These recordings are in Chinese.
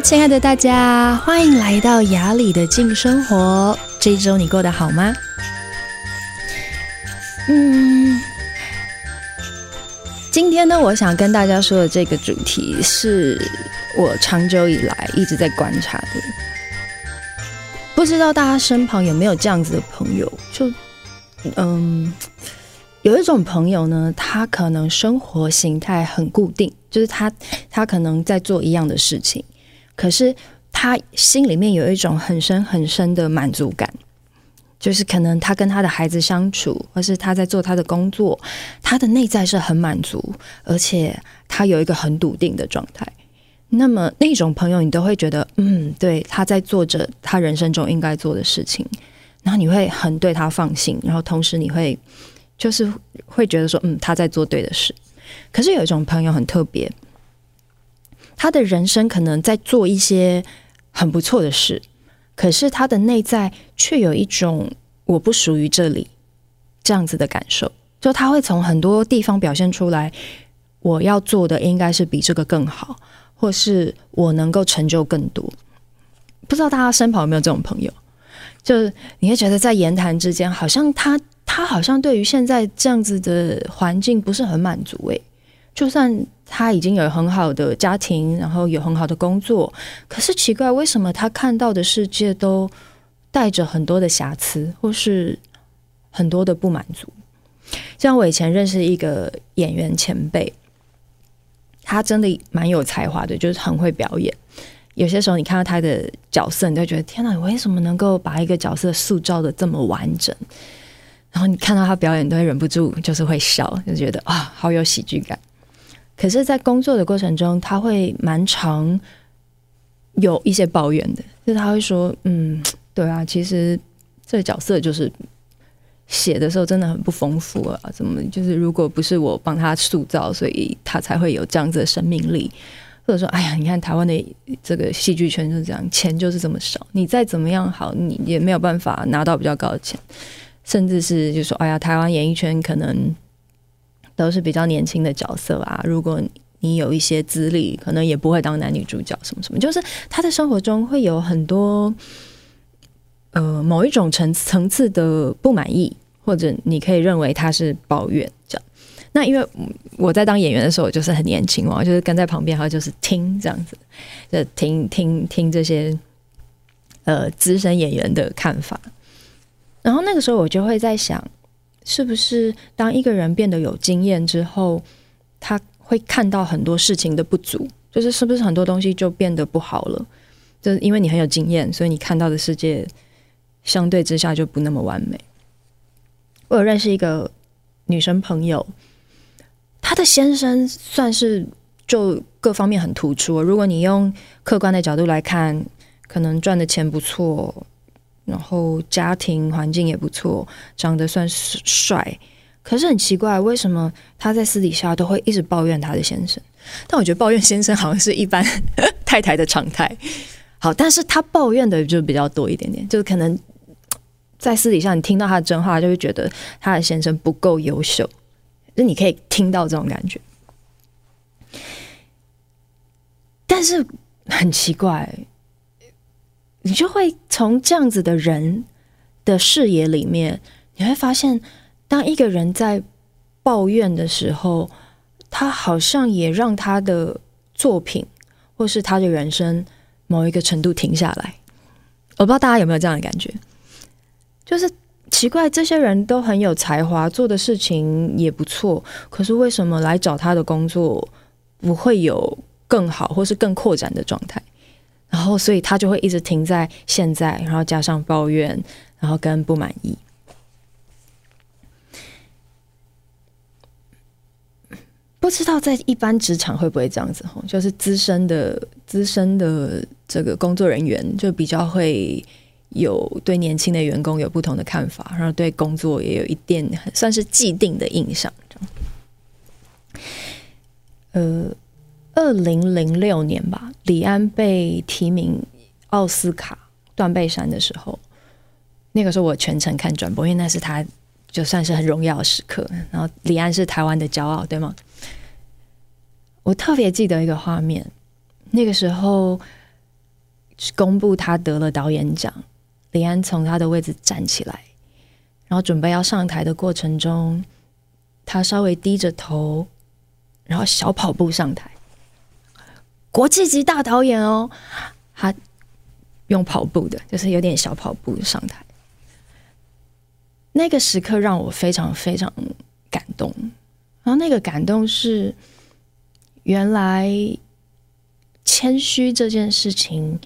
亲爱的大家，欢迎来到雅里的静生活。这一周你过得好吗？嗯，今天呢，我想跟大家说的这个主题是我长久以来一直在观察的。不知道大家身旁有没有这样子的朋友？就嗯。有一种朋友呢，他可能生活形态很固定，就是他他可能在做一样的事情，可是他心里面有一种很深很深的满足感，就是可能他跟他的孩子相处，或是他在做他的工作，他的内在是很满足，而且他有一个很笃定的状态。那么那种朋友，你都会觉得，嗯，对，他在做着他人生中应该做的事情，然后你会很对他放心，然后同时你会。就是会觉得说，嗯，他在做对的事。可是有一种朋友很特别，他的人生可能在做一些很不错的事，可是他的内在却有一种我不属于这里这样子的感受。就他会从很多地方表现出来，我要做的应该是比这个更好，或是我能够成就更多。不知道大家身旁有没有这种朋友？就是你会觉得在言谈之间，好像他。他好像对于现在这样子的环境不是很满足诶，就算他已经有很好的家庭，然后有很好的工作，可是奇怪，为什么他看到的世界都带着很多的瑕疵，或是很多的不满足？像我以前认识一个演员前辈，他真的蛮有才华的，就是很会表演。有些时候你看到他的角色，你就觉得天哪，你为什么能够把一个角色塑造得这么完整？然后你看到他表演，都会忍不住就是会笑，就觉得啊，好有喜剧感。可是，在工作的过程中，他会蛮常有一些抱怨的，就是他会说：“嗯，对啊，其实这个角色就是写的时候真的很不丰富啊，怎么就是如果不是我帮他塑造，所以他才会有这样子的生命力。”或者说：“哎呀，你看台湾的这个戏剧圈就是这样，钱就是这么少，你再怎么样好，你也没有办法拿到比较高的钱。”甚至是就说，哎呀，台湾演艺圈可能都是比较年轻的角色啊。如果你有一些资历，可能也不会当男女主角什么什么。就是他的生活中会有很多呃某一种层层次的不满意，或者你可以认为他是抱怨这样。那因为我在当演员的时候，我就是很年轻嘛，就是跟在旁边，然后就是听这样子，就听听听这些呃资深演员的看法。然后那个时候我就会在想，是不是当一个人变得有经验之后，他会看到很多事情的不足，就是是不是很多东西就变得不好了？就是因为你很有经验，所以你看到的世界相对之下就不那么完美。我有认识一个女生朋友，她的先生算是就各方面很突出。如果你用客观的角度来看，可能赚的钱不错。然后家庭环境也不错，长得算是帅，可是很奇怪，为什么他在私底下都会一直抱怨他的先生？但我觉得抱怨先生好像是一般太太的常态。好，但是他抱怨的就比较多一点点，就是可能在私底下你听到他的真话，就会觉得他的先生不够优秀，就你可以听到这种感觉。但是很奇怪。你就会从这样子的人的视野里面，你会发现，当一个人在抱怨的时候，他好像也让他的作品或是他的人生某一个程度停下来。我不知道大家有没有这样的感觉，就是奇怪，这些人都很有才华，做的事情也不错，可是为什么来找他的工作不会有更好或是更扩展的状态？然后，所以他就会一直停在现在，然后加上抱怨，然后跟不满意。不知道在一般职场会不会这样子？就是资深的、资深的这个工作人员，就比较会有对年轻的员工有不同的看法，然后对工作也有一点算是既定的印象。呃。二零零六年吧，李安被提名奥斯卡断背山的时候，那个时候我全程看转播，因为那是他就算是很荣耀的时刻。然后李安是台湾的骄傲，对吗？我特别记得一个画面，那个时候公布他得了导演奖，李安从他的位置站起来，然后准备要上台的过程中，他稍微低着头，然后小跑步上台。国际级大导演哦，他用跑步的，就是有点小跑步上台。那个时刻让我非常非常感动，然后那个感动是，原来谦虚这件事情，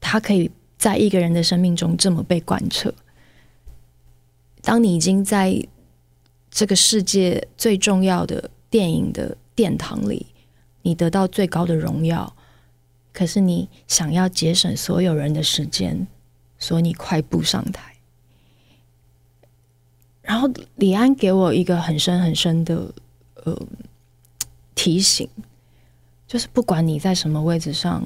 它可以在一个人的生命中这么被贯彻。当你已经在这个世界最重要的电影的殿堂里。你得到最高的荣耀，可是你想要节省所有人的时间，所以你快步上台。然后李安给我一个很深很深的呃提醒，就是不管你在什么位置上，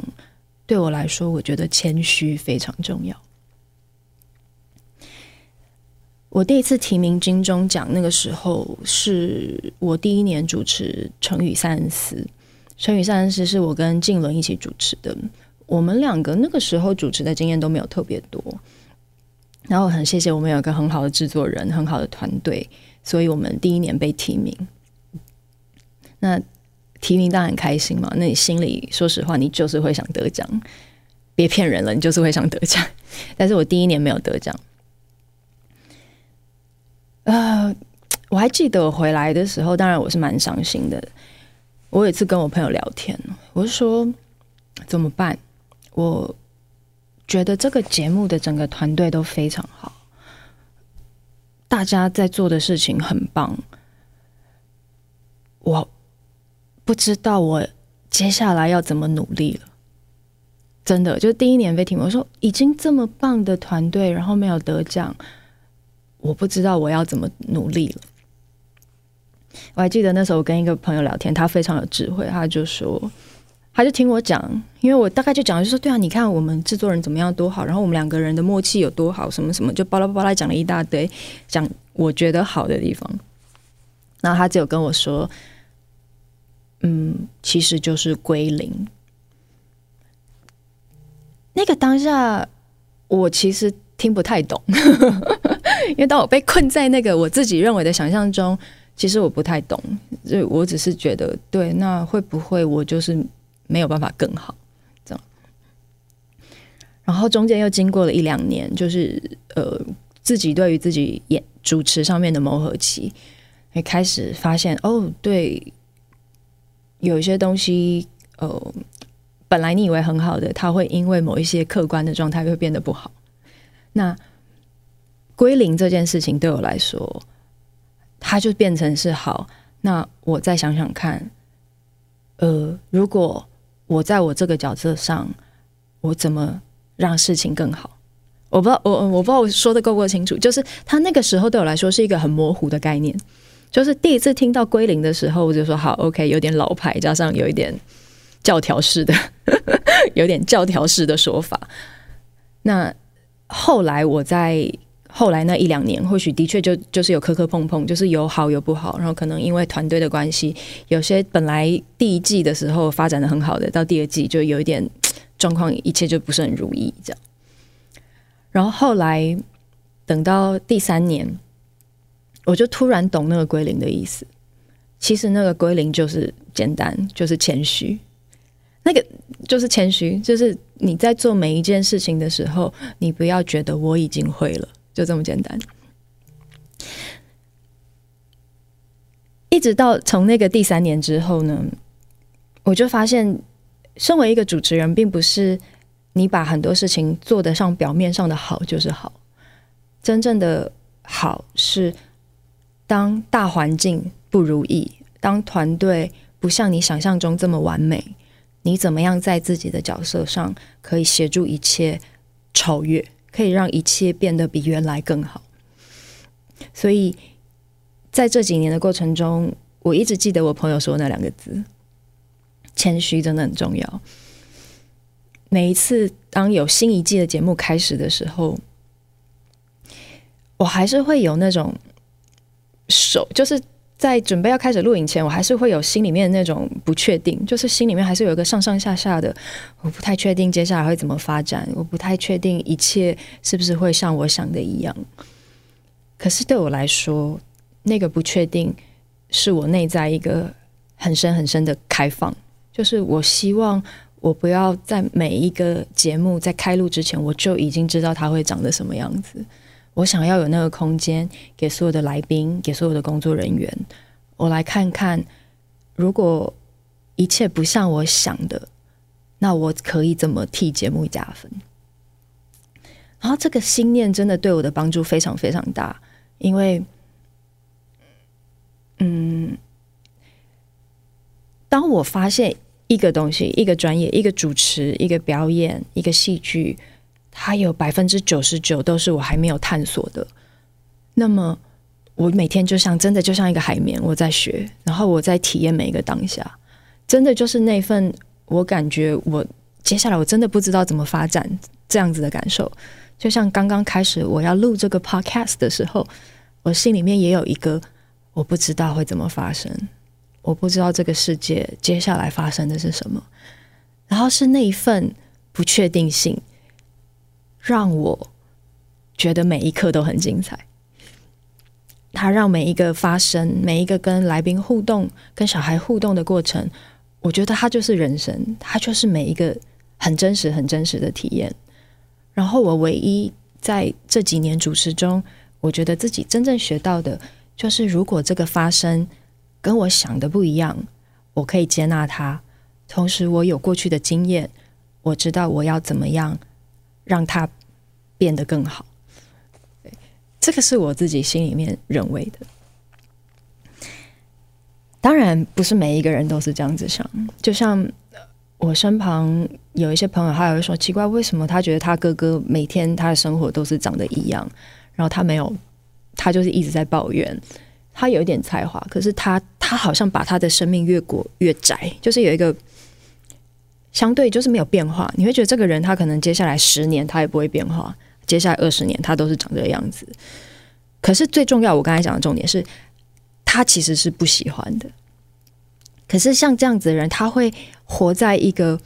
对我来说，我觉得谦虚非常重要。我第一次提名金钟奖，那个时候是我第一年主持《成语三思》。成语三十是我跟静伦一起主持的，我们两个那个时候主持的经验都没有特别多，然后很谢谢我们有一个很好的制作人，很好的团队，所以我们第一年被提名。那提名当然很开心嘛，那你心里说实话，你就是会想得奖，别骗人了，你就是会想得奖。但是我第一年没有得奖，呃，我还记得我回来的时候，当然我是蛮伤心的。我有一次跟我朋友聊天，我就说怎么办？我觉得这个节目的整个团队都非常好，大家在做的事情很棒。我不知道我接下来要怎么努力了。真的，就第一年被提名，我说已经这么棒的团队，然后没有得奖，我不知道我要怎么努力了。我还记得那时候我跟一个朋友聊天，他非常有智慧，他就说，他就听我讲，因为我大概就讲，就说对啊，你看我们制作人怎么样多好，然后我们两个人的默契有多好，什么什么，就巴拉巴拉讲了一大堆，讲我觉得好的地方。然后他只有跟我说，嗯，其实就是归零。那个当下，我其实听不太懂，因为当我被困在那个我自己认为的想象中。其实我不太懂，就我只是觉得，对，那会不会我就是没有办法更好这样？然后中间又经过了一两年，就是呃，自己对于自己演主持上面的磨合期，也开始发现哦，对，有一些东西，呃，本来你以为很好的，它会因为某一些客观的状态会变得不好。那归零这件事情对我来说。他就变成是好，那我再想想看，呃，如果我在我这个角色上，我怎么让事情更好？我不知道，我我不知道我说的够不够清楚。就是他那个时候对我来说是一个很模糊的概念。就是第一次听到归零的时候，我就说好，OK，有点老牌，加上有一点教条式的，有点教条式的说法。那后来我在。后来那一两年，或许的确就就是有磕磕碰碰，就是有好有不好。然后可能因为团队的关系，有些本来第一季的时候发展的很好的，到第二季就有一点状况，一切就不是很如意这样。然后后来等到第三年，我就突然懂那个归零的意思。其实那个归零就是简单，就是谦虚。那个就是谦虚，就是你在做每一件事情的时候，你不要觉得我已经会了。就这么简单，一直到从那个第三年之后呢，我就发现，身为一个主持人，并不是你把很多事情做得上表面上的好就是好，真正的好是当大环境不如意，当团队不像你想象中这么完美，你怎么样在自己的角色上可以协助一切超越。可以让一切变得比原来更好，所以在这几年的过程中，我一直记得我朋友说那两个字：谦虚真的很重要。每一次当有新一季的节目开始的时候，我还是会有那种手，就是在准备要开始录影前，我还是会有心里面那种不确定，就是心里面还是有一个上上下下的，我不太确定接下来会怎么发展，我不太确定一切是不是会像我想的一样。可是对我来说，那个不确定是我内在一个很深很深的开放，就是我希望我不要在每一个节目在开录之前，我就已经知道它会长得什么样子。我想要有那个空间，给所有的来宾，给所有的工作人员，我来看看，如果一切不像我想的，那我可以怎么替节目加分？然后这个心念真的对我的帮助非常非常大，因为，嗯，当我发现一个东西、一个专业、一个主持、一个表演、一个戏剧。它有百分之九十九都是我还没有探索的，那么我每天就像真的就像一个海绵，我在学，然后我在体验每一个当下，真的就是那份我感觉我接下来我真的不知道怎么发展这样子的感受，就像刚刚开始我要录这个 podcast 的时候，我心里面也有一个我不知道会怎么发生，我不知道这个世界接下来发生的是什么，然后是那一份不确定性。让我觉得每一刻都很精彩。他让每一个发生、每一个跟来宾互动、跟小孩互动的过程，我觉得他就是人生，他就是每一个很真实、很真实的体验。然后我唯一在这几年主持中，我觉得自己真正学到的，就是如果这个发生跟我想的不一样，我可以接纳它。同时，我有过去的经验，我知道我要怎么样。让它变得更好，这个是我自己心里面认为的。当然，不是每一个人都是这样子想。就像我身旁有一些朋友，他会说奇怪，为什么他觉得他哥哥每天他的生活都是长得一样，然后他没有，他就是一直在抱怨。他有一点才华，可是他他好像把他的生命越过越窄，就是有一个。相对就是没有变化，你会觉得这个人他可能接下来十年他也不会变化，接下来二十年他都是长这个样子。可是最重要，我刚才讲的重点是，他其实是不喜欢的。可是像这样子的人，他会活在一个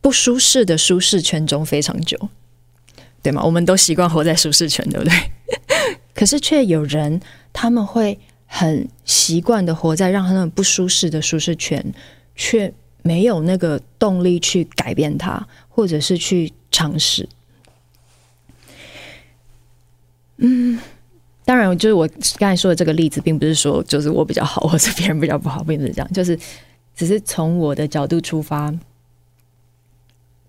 不舒适的舒适圈中非常久，对吗？我们都习惯活在舒适圈，对不对？可是却有人他们会很习惯的活在让他们不舒适的舒适圈，却。没有那个动力去改变它，或者是去尝试。嗯，当然，就是我刚才说的这个例子，并不是说就是我比较好，或者别人比较不好，并不是这样，就是只是从我的角度出发。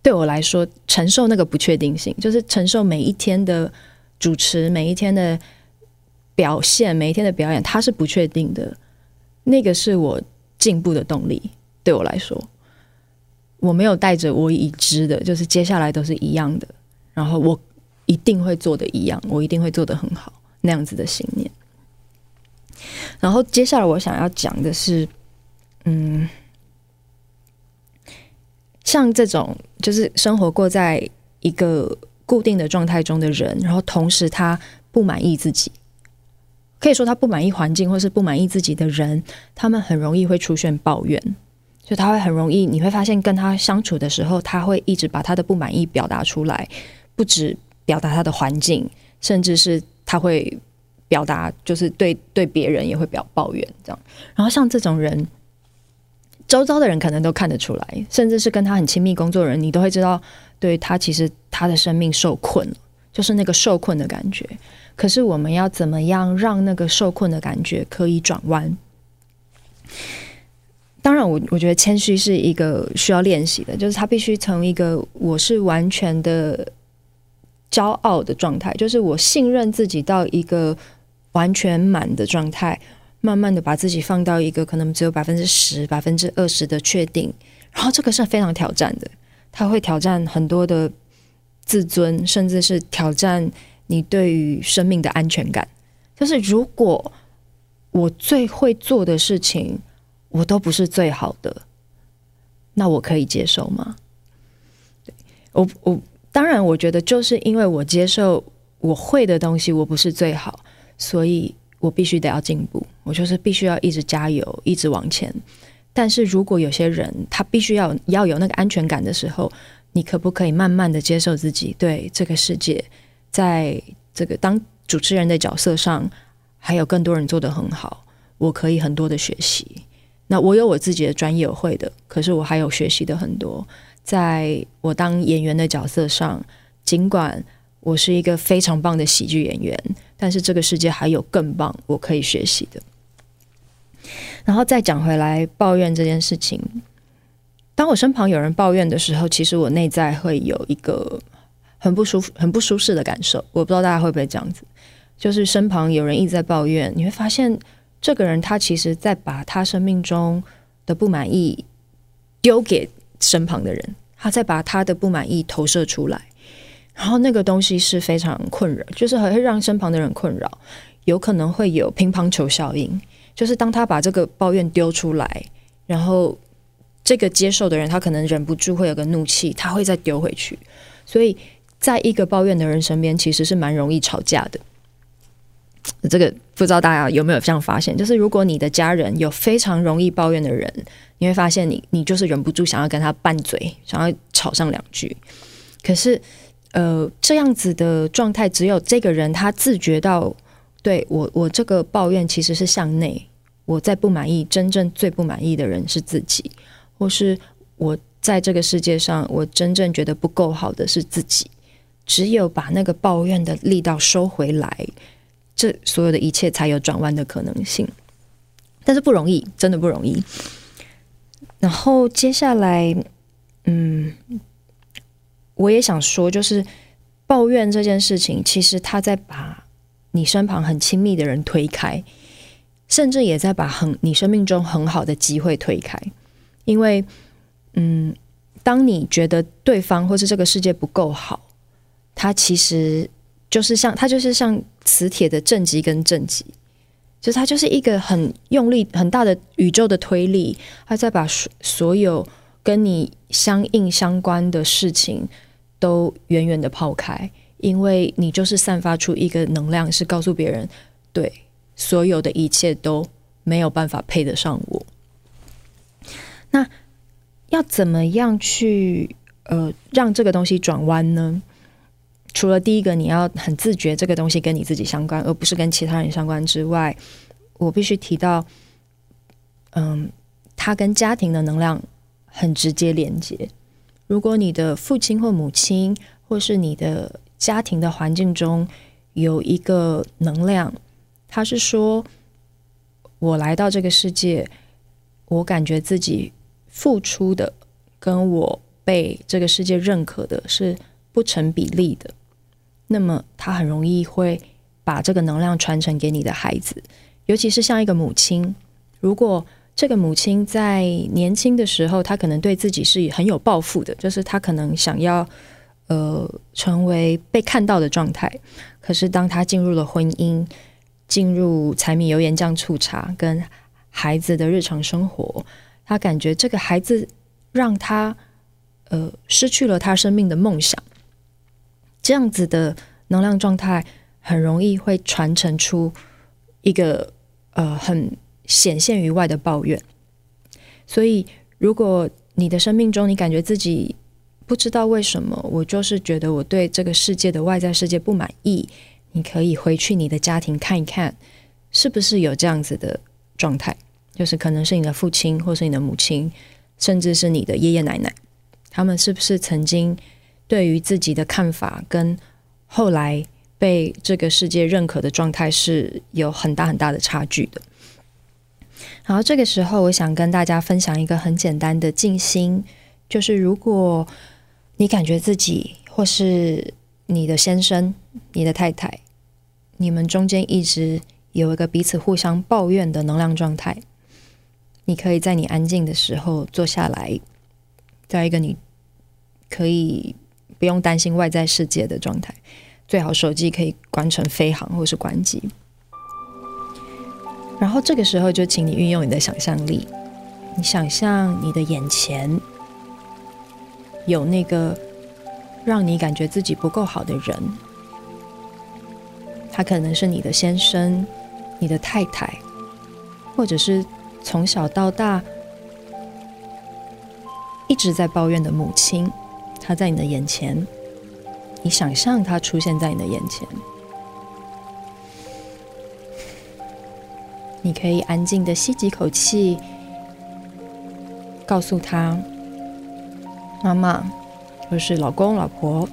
对我来说，承受那个不确定性，就是承受每一天的主持，每一天的表现，每一天的表演，它是不确定的。那个是我进步的动力。对我来说，我没有带着我已知的，就是接下来都是一样的，然后我一定会做的一样，我一定会做得很好那样子的信念。然后接下来我想要讲的是，嗯，像这种就是生活过在一个固定的状态中的人，然后同时他不满意自己。可以说他不满意环境，或是不满意自己的人，他们很容易会出现抱怨。就他会很容易，你会发现跟他相处的时候，他会一直把他的不满意表达出来，不止表达他的环境，甚至是他会表达，就是对对别人也会表抱怨这样。然后像这种人，周遭的人可能都看得出来，甚至是跟他很亲密工作的人，你都会知道，对他其实他的生命受困了，就是那个受困的感觉。可是我们要怎么样让那个受困的感觉可以转弯？当然我，我觉得谦虚是一个需要练习的，就是他必须从一个我是完全的骄傲的状态，就是我信任自己到一个完全满的状态，慢慢的把自己放到一个可能只有百分之十、百分之二十的确定，然后这个是非常挑战的，他会挑战很多的自尊，甚至是挑战你对于生命的安全感。就是如果我最会做的事情，我都不是最好的，那我可以接受吗？我我当然，我觉得就是因为我接受我会的东西，我不是最好，所以我必须得要进步，我就是必须要一直加油，一直往前。但是如果有些人他必须要要有那个安全感的时候，你可不可以慢慢的接受自己？对这个世界，在这个当主持人的角色上，还有更多人做得很好，我可以很多的学习。那我有我自己的专业会的，可是我还有学习的很多。在我当演员的角色上，尽管我是一个非常棒的喜剧演员，但是这个世界还有更棒我可以学习的。然后再讲回来，抱怨这件事情，当我身旁有人抱怨的时候，其实我内在会有一个很不舒服、很不舒适的感受。我不知道大家会不会这样子，就是身旁有人一直在抱怨，你会发现这个人他其实在把他生命中的不满意丢给身旁的人，他在把他的不满意投射出来，然后那个东西是非常困扰，就是会让身旁的人困扰，有可能会有乒乓球效应，就是当他把这个抱怨丢出来，然后这个接受的人他可能忍不住会有个怒气，他会再丢回去，所以在一个抱怨的人身边，其实是蛮容易吵架的。这个不知道大家有没有这样发现，就是如果你的家人有非常容易抱怨的人。你会发现你，你就是忍不住想要跟他拌嘴，想要吵上两句。可是，呃，这样子的状态，只有这个人他自觉到，对，我，我这个抱怨其实是向内，我在不满意，真正最不满意的人是自己，或是我在这个世界上，我真正觉得不够好的是自己。只有把那个抱怨的力道收回来，这所有的一切才有转弯的可能性。但是不容易，真的不容易。然后接下来，嗯，我也想说，就是抱怨这件事情，其实他在把你身旁很亲密的人推开，甚至也在把很你生命中很好的机会推开。因为，嗯，当你觉得对方或是这个世界不够好，他其实就是像它就是像磁铁的正极跟正极。就是它就是一个很用力、很大的宇宙的推力，它在把所所有跟你相应相关的事情都远远的抛开，因为你就是散发出一个能量，是告诉别人，对，所有的一切都没有办法配得上我。那要怎么样去呃让这个东西转弯呢？除了第一个，你要很自觉这个东西跟你自己相关，而不是跟其他人相关之外，我必须提到，嗯，它跟家庭的能量很直接连接。如果你的父亲或母亲，或是你的家庭的环境中有一个能量，他是说，我来到这个世界，我感觉自己付出的跟我被这个世界认可的是不成比例的。那么他很容易会把这个能量传承给你的孩子，尤其是像一个母亲，如果这个母亲在年轻的时候，她可能对自己是很有抱负的，就是她可能想要呃成为被看到的状态。可是当她进入了婚姻，进入柴米油盐酱醋茶跟孩子的日常生活，她感觉这个孩子让她呃失去了她生命的梦想。这样子的能量状态很容易会传承出一个呃很显现于外的抱怨。所以，如果你的生命中你感觉自己不知道为什么，我就是觉得我对这个世界的外在世界不满意，你可以回去你的家庭看一看，是不是有这样子的状态？就是可能是你的父亲，或是你的母亲，甚至是你的爷爷奶奶，他们是不是曾经？对于自己的看法跟后来被这个世界认可的状态是有很大很大的差距的。然后这个时候，我想跟大家分享一个很简单的静心，就是如果你感觉自己或是你的先生、你的太太，你们中间一直有一个彼此互相抱怨的能量状态，你可以在你安静的时候坐下来，在一个你可以。不用担心外在世界的状态，最好手机可以关成飞行或是关机。然后这个时候就请你运用你的想象力，你想象你的眼前有那个让你感觉自己不够好的人，他可能是你的先生，你的太太，或者是从小到大一直在抱怨的母亲，他在你的眼前，你想象他出现在你的眼前，你可以安静的吸几口气，告诉他：“妈妈，就是老公老婆，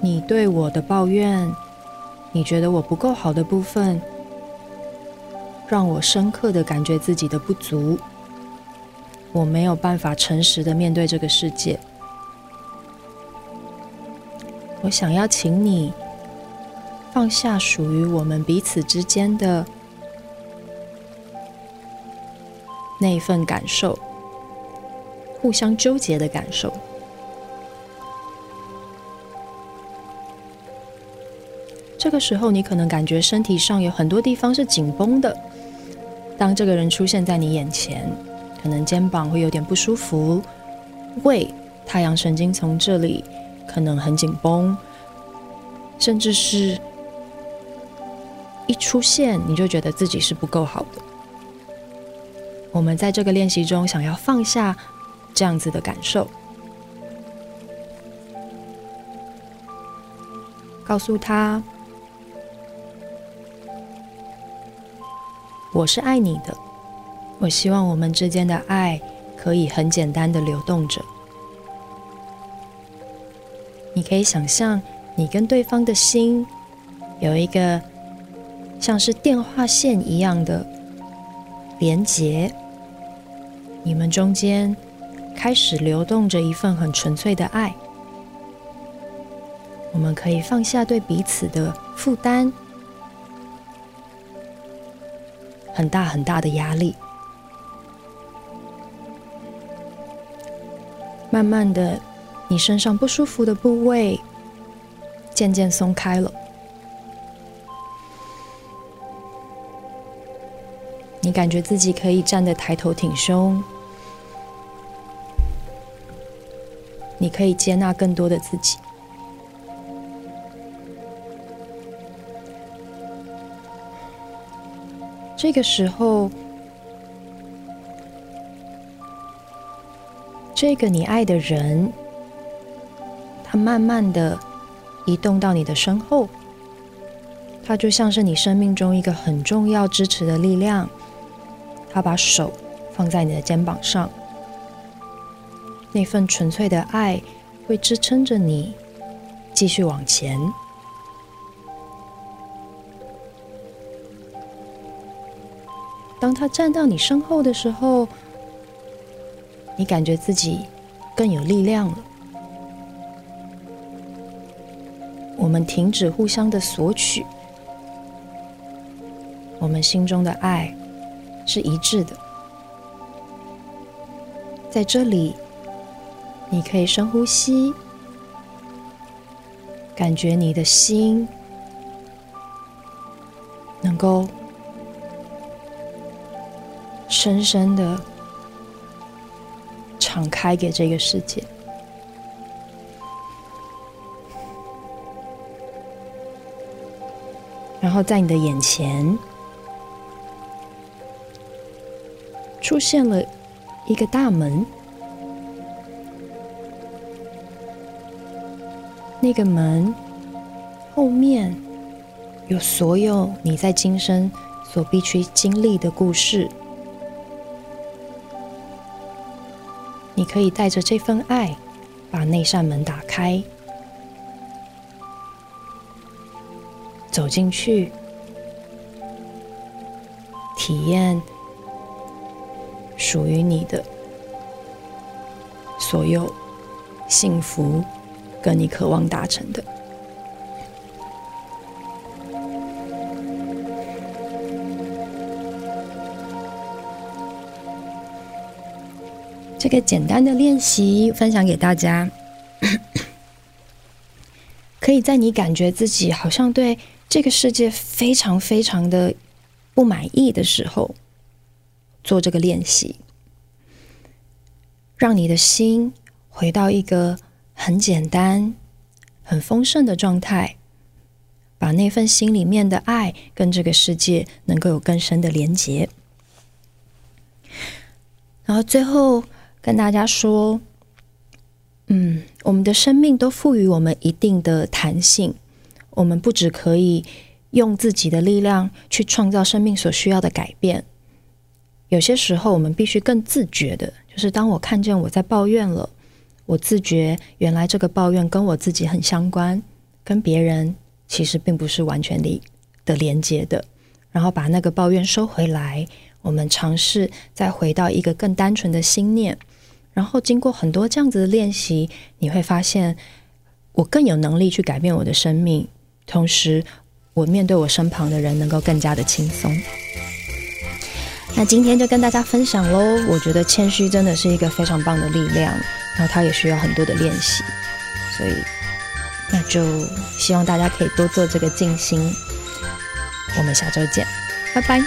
你对我的抱怨，你觉得我不够好的部分。”让我深刻的感觉自己的不足，我没有办法诚实的面对这个世界。我想要请你放下属于我们彼此之间的那一份感受，互相纠结的感受。这个时候，你可能感觉身体上有很多地方是紧绷的。当这个人出现在你眼前，可能肩膀会有点不舒服，胃、太阳神经从这里可能很紧绷，甚至是一出现你就觉得自己是不够好的。我们在这个练习中想要放下这样子的感受，告诉他。我是爱你的，我希望我们之间的爱可以很简单的流动着。你可以想象，你跟对方的心有一个像是电话线一样的连接，你们中间开始流动着一份很纯粹的爱。我们可以放下对彼此的负担。很大很大的压力，慢慢的，你身上不舒服的部位渐渐松开了，你感觉自己可以站得抬头挺胸，你可以接纳更多的自己。这个时候，这个你爱的人，慢慢的移动到你的身后，他就像是你生命中一个很重要支持的力量。他把手放在你的肩膀上，那份纯粹的爱会支撑着你继续往前。当他站到你身后的时候，你感觉自己更有力量了。我们停止互相的索取，我们心中的爱是一致的。在这里，你可以深呼吸，感觉你的心能够。深深的敞开给这个世界，后在你的眼前出现了一个大门，那个门后面有所有你在今生所必须经历的故事。你可以带着这份爱，把那扇门打开，走进去，体验属于你的所有幸福，跟你渴望达成的。这个简单的练习分享给大家，可以在你感觉自己好像对这个世界非常非常的不满意的时候，做这个练习，让你的心回到一个很简单、很丰盛的状态，把那份心里面的爱跟这个世界能够有更深的连结。然后最后跟大家说，嗯，我们的生命都赋予我们一定的弹性，我们不只可以用自己的力量去创造生命所需要的改变，有些时候我们必须更自觉的，就是当我看见我在抱怨了，我自觉原来这个抱怨跟我自己很相关，跟别人其实并不是完全的的连接的，然后把那个抱怨收回来。我们尝试再回到一个更单纯的心念，然后经过很多这样子的练习，你会发现我更有能力去改变我的生命，同时我面对我身旁的人能够更加的轻松。那今天就跟大家分享喽，我觉得谦虚真的是一个非常棒的力量，然后它也需要很多的练习，所以那就希望大家可以多做这个静心。我们下周见，拜拜。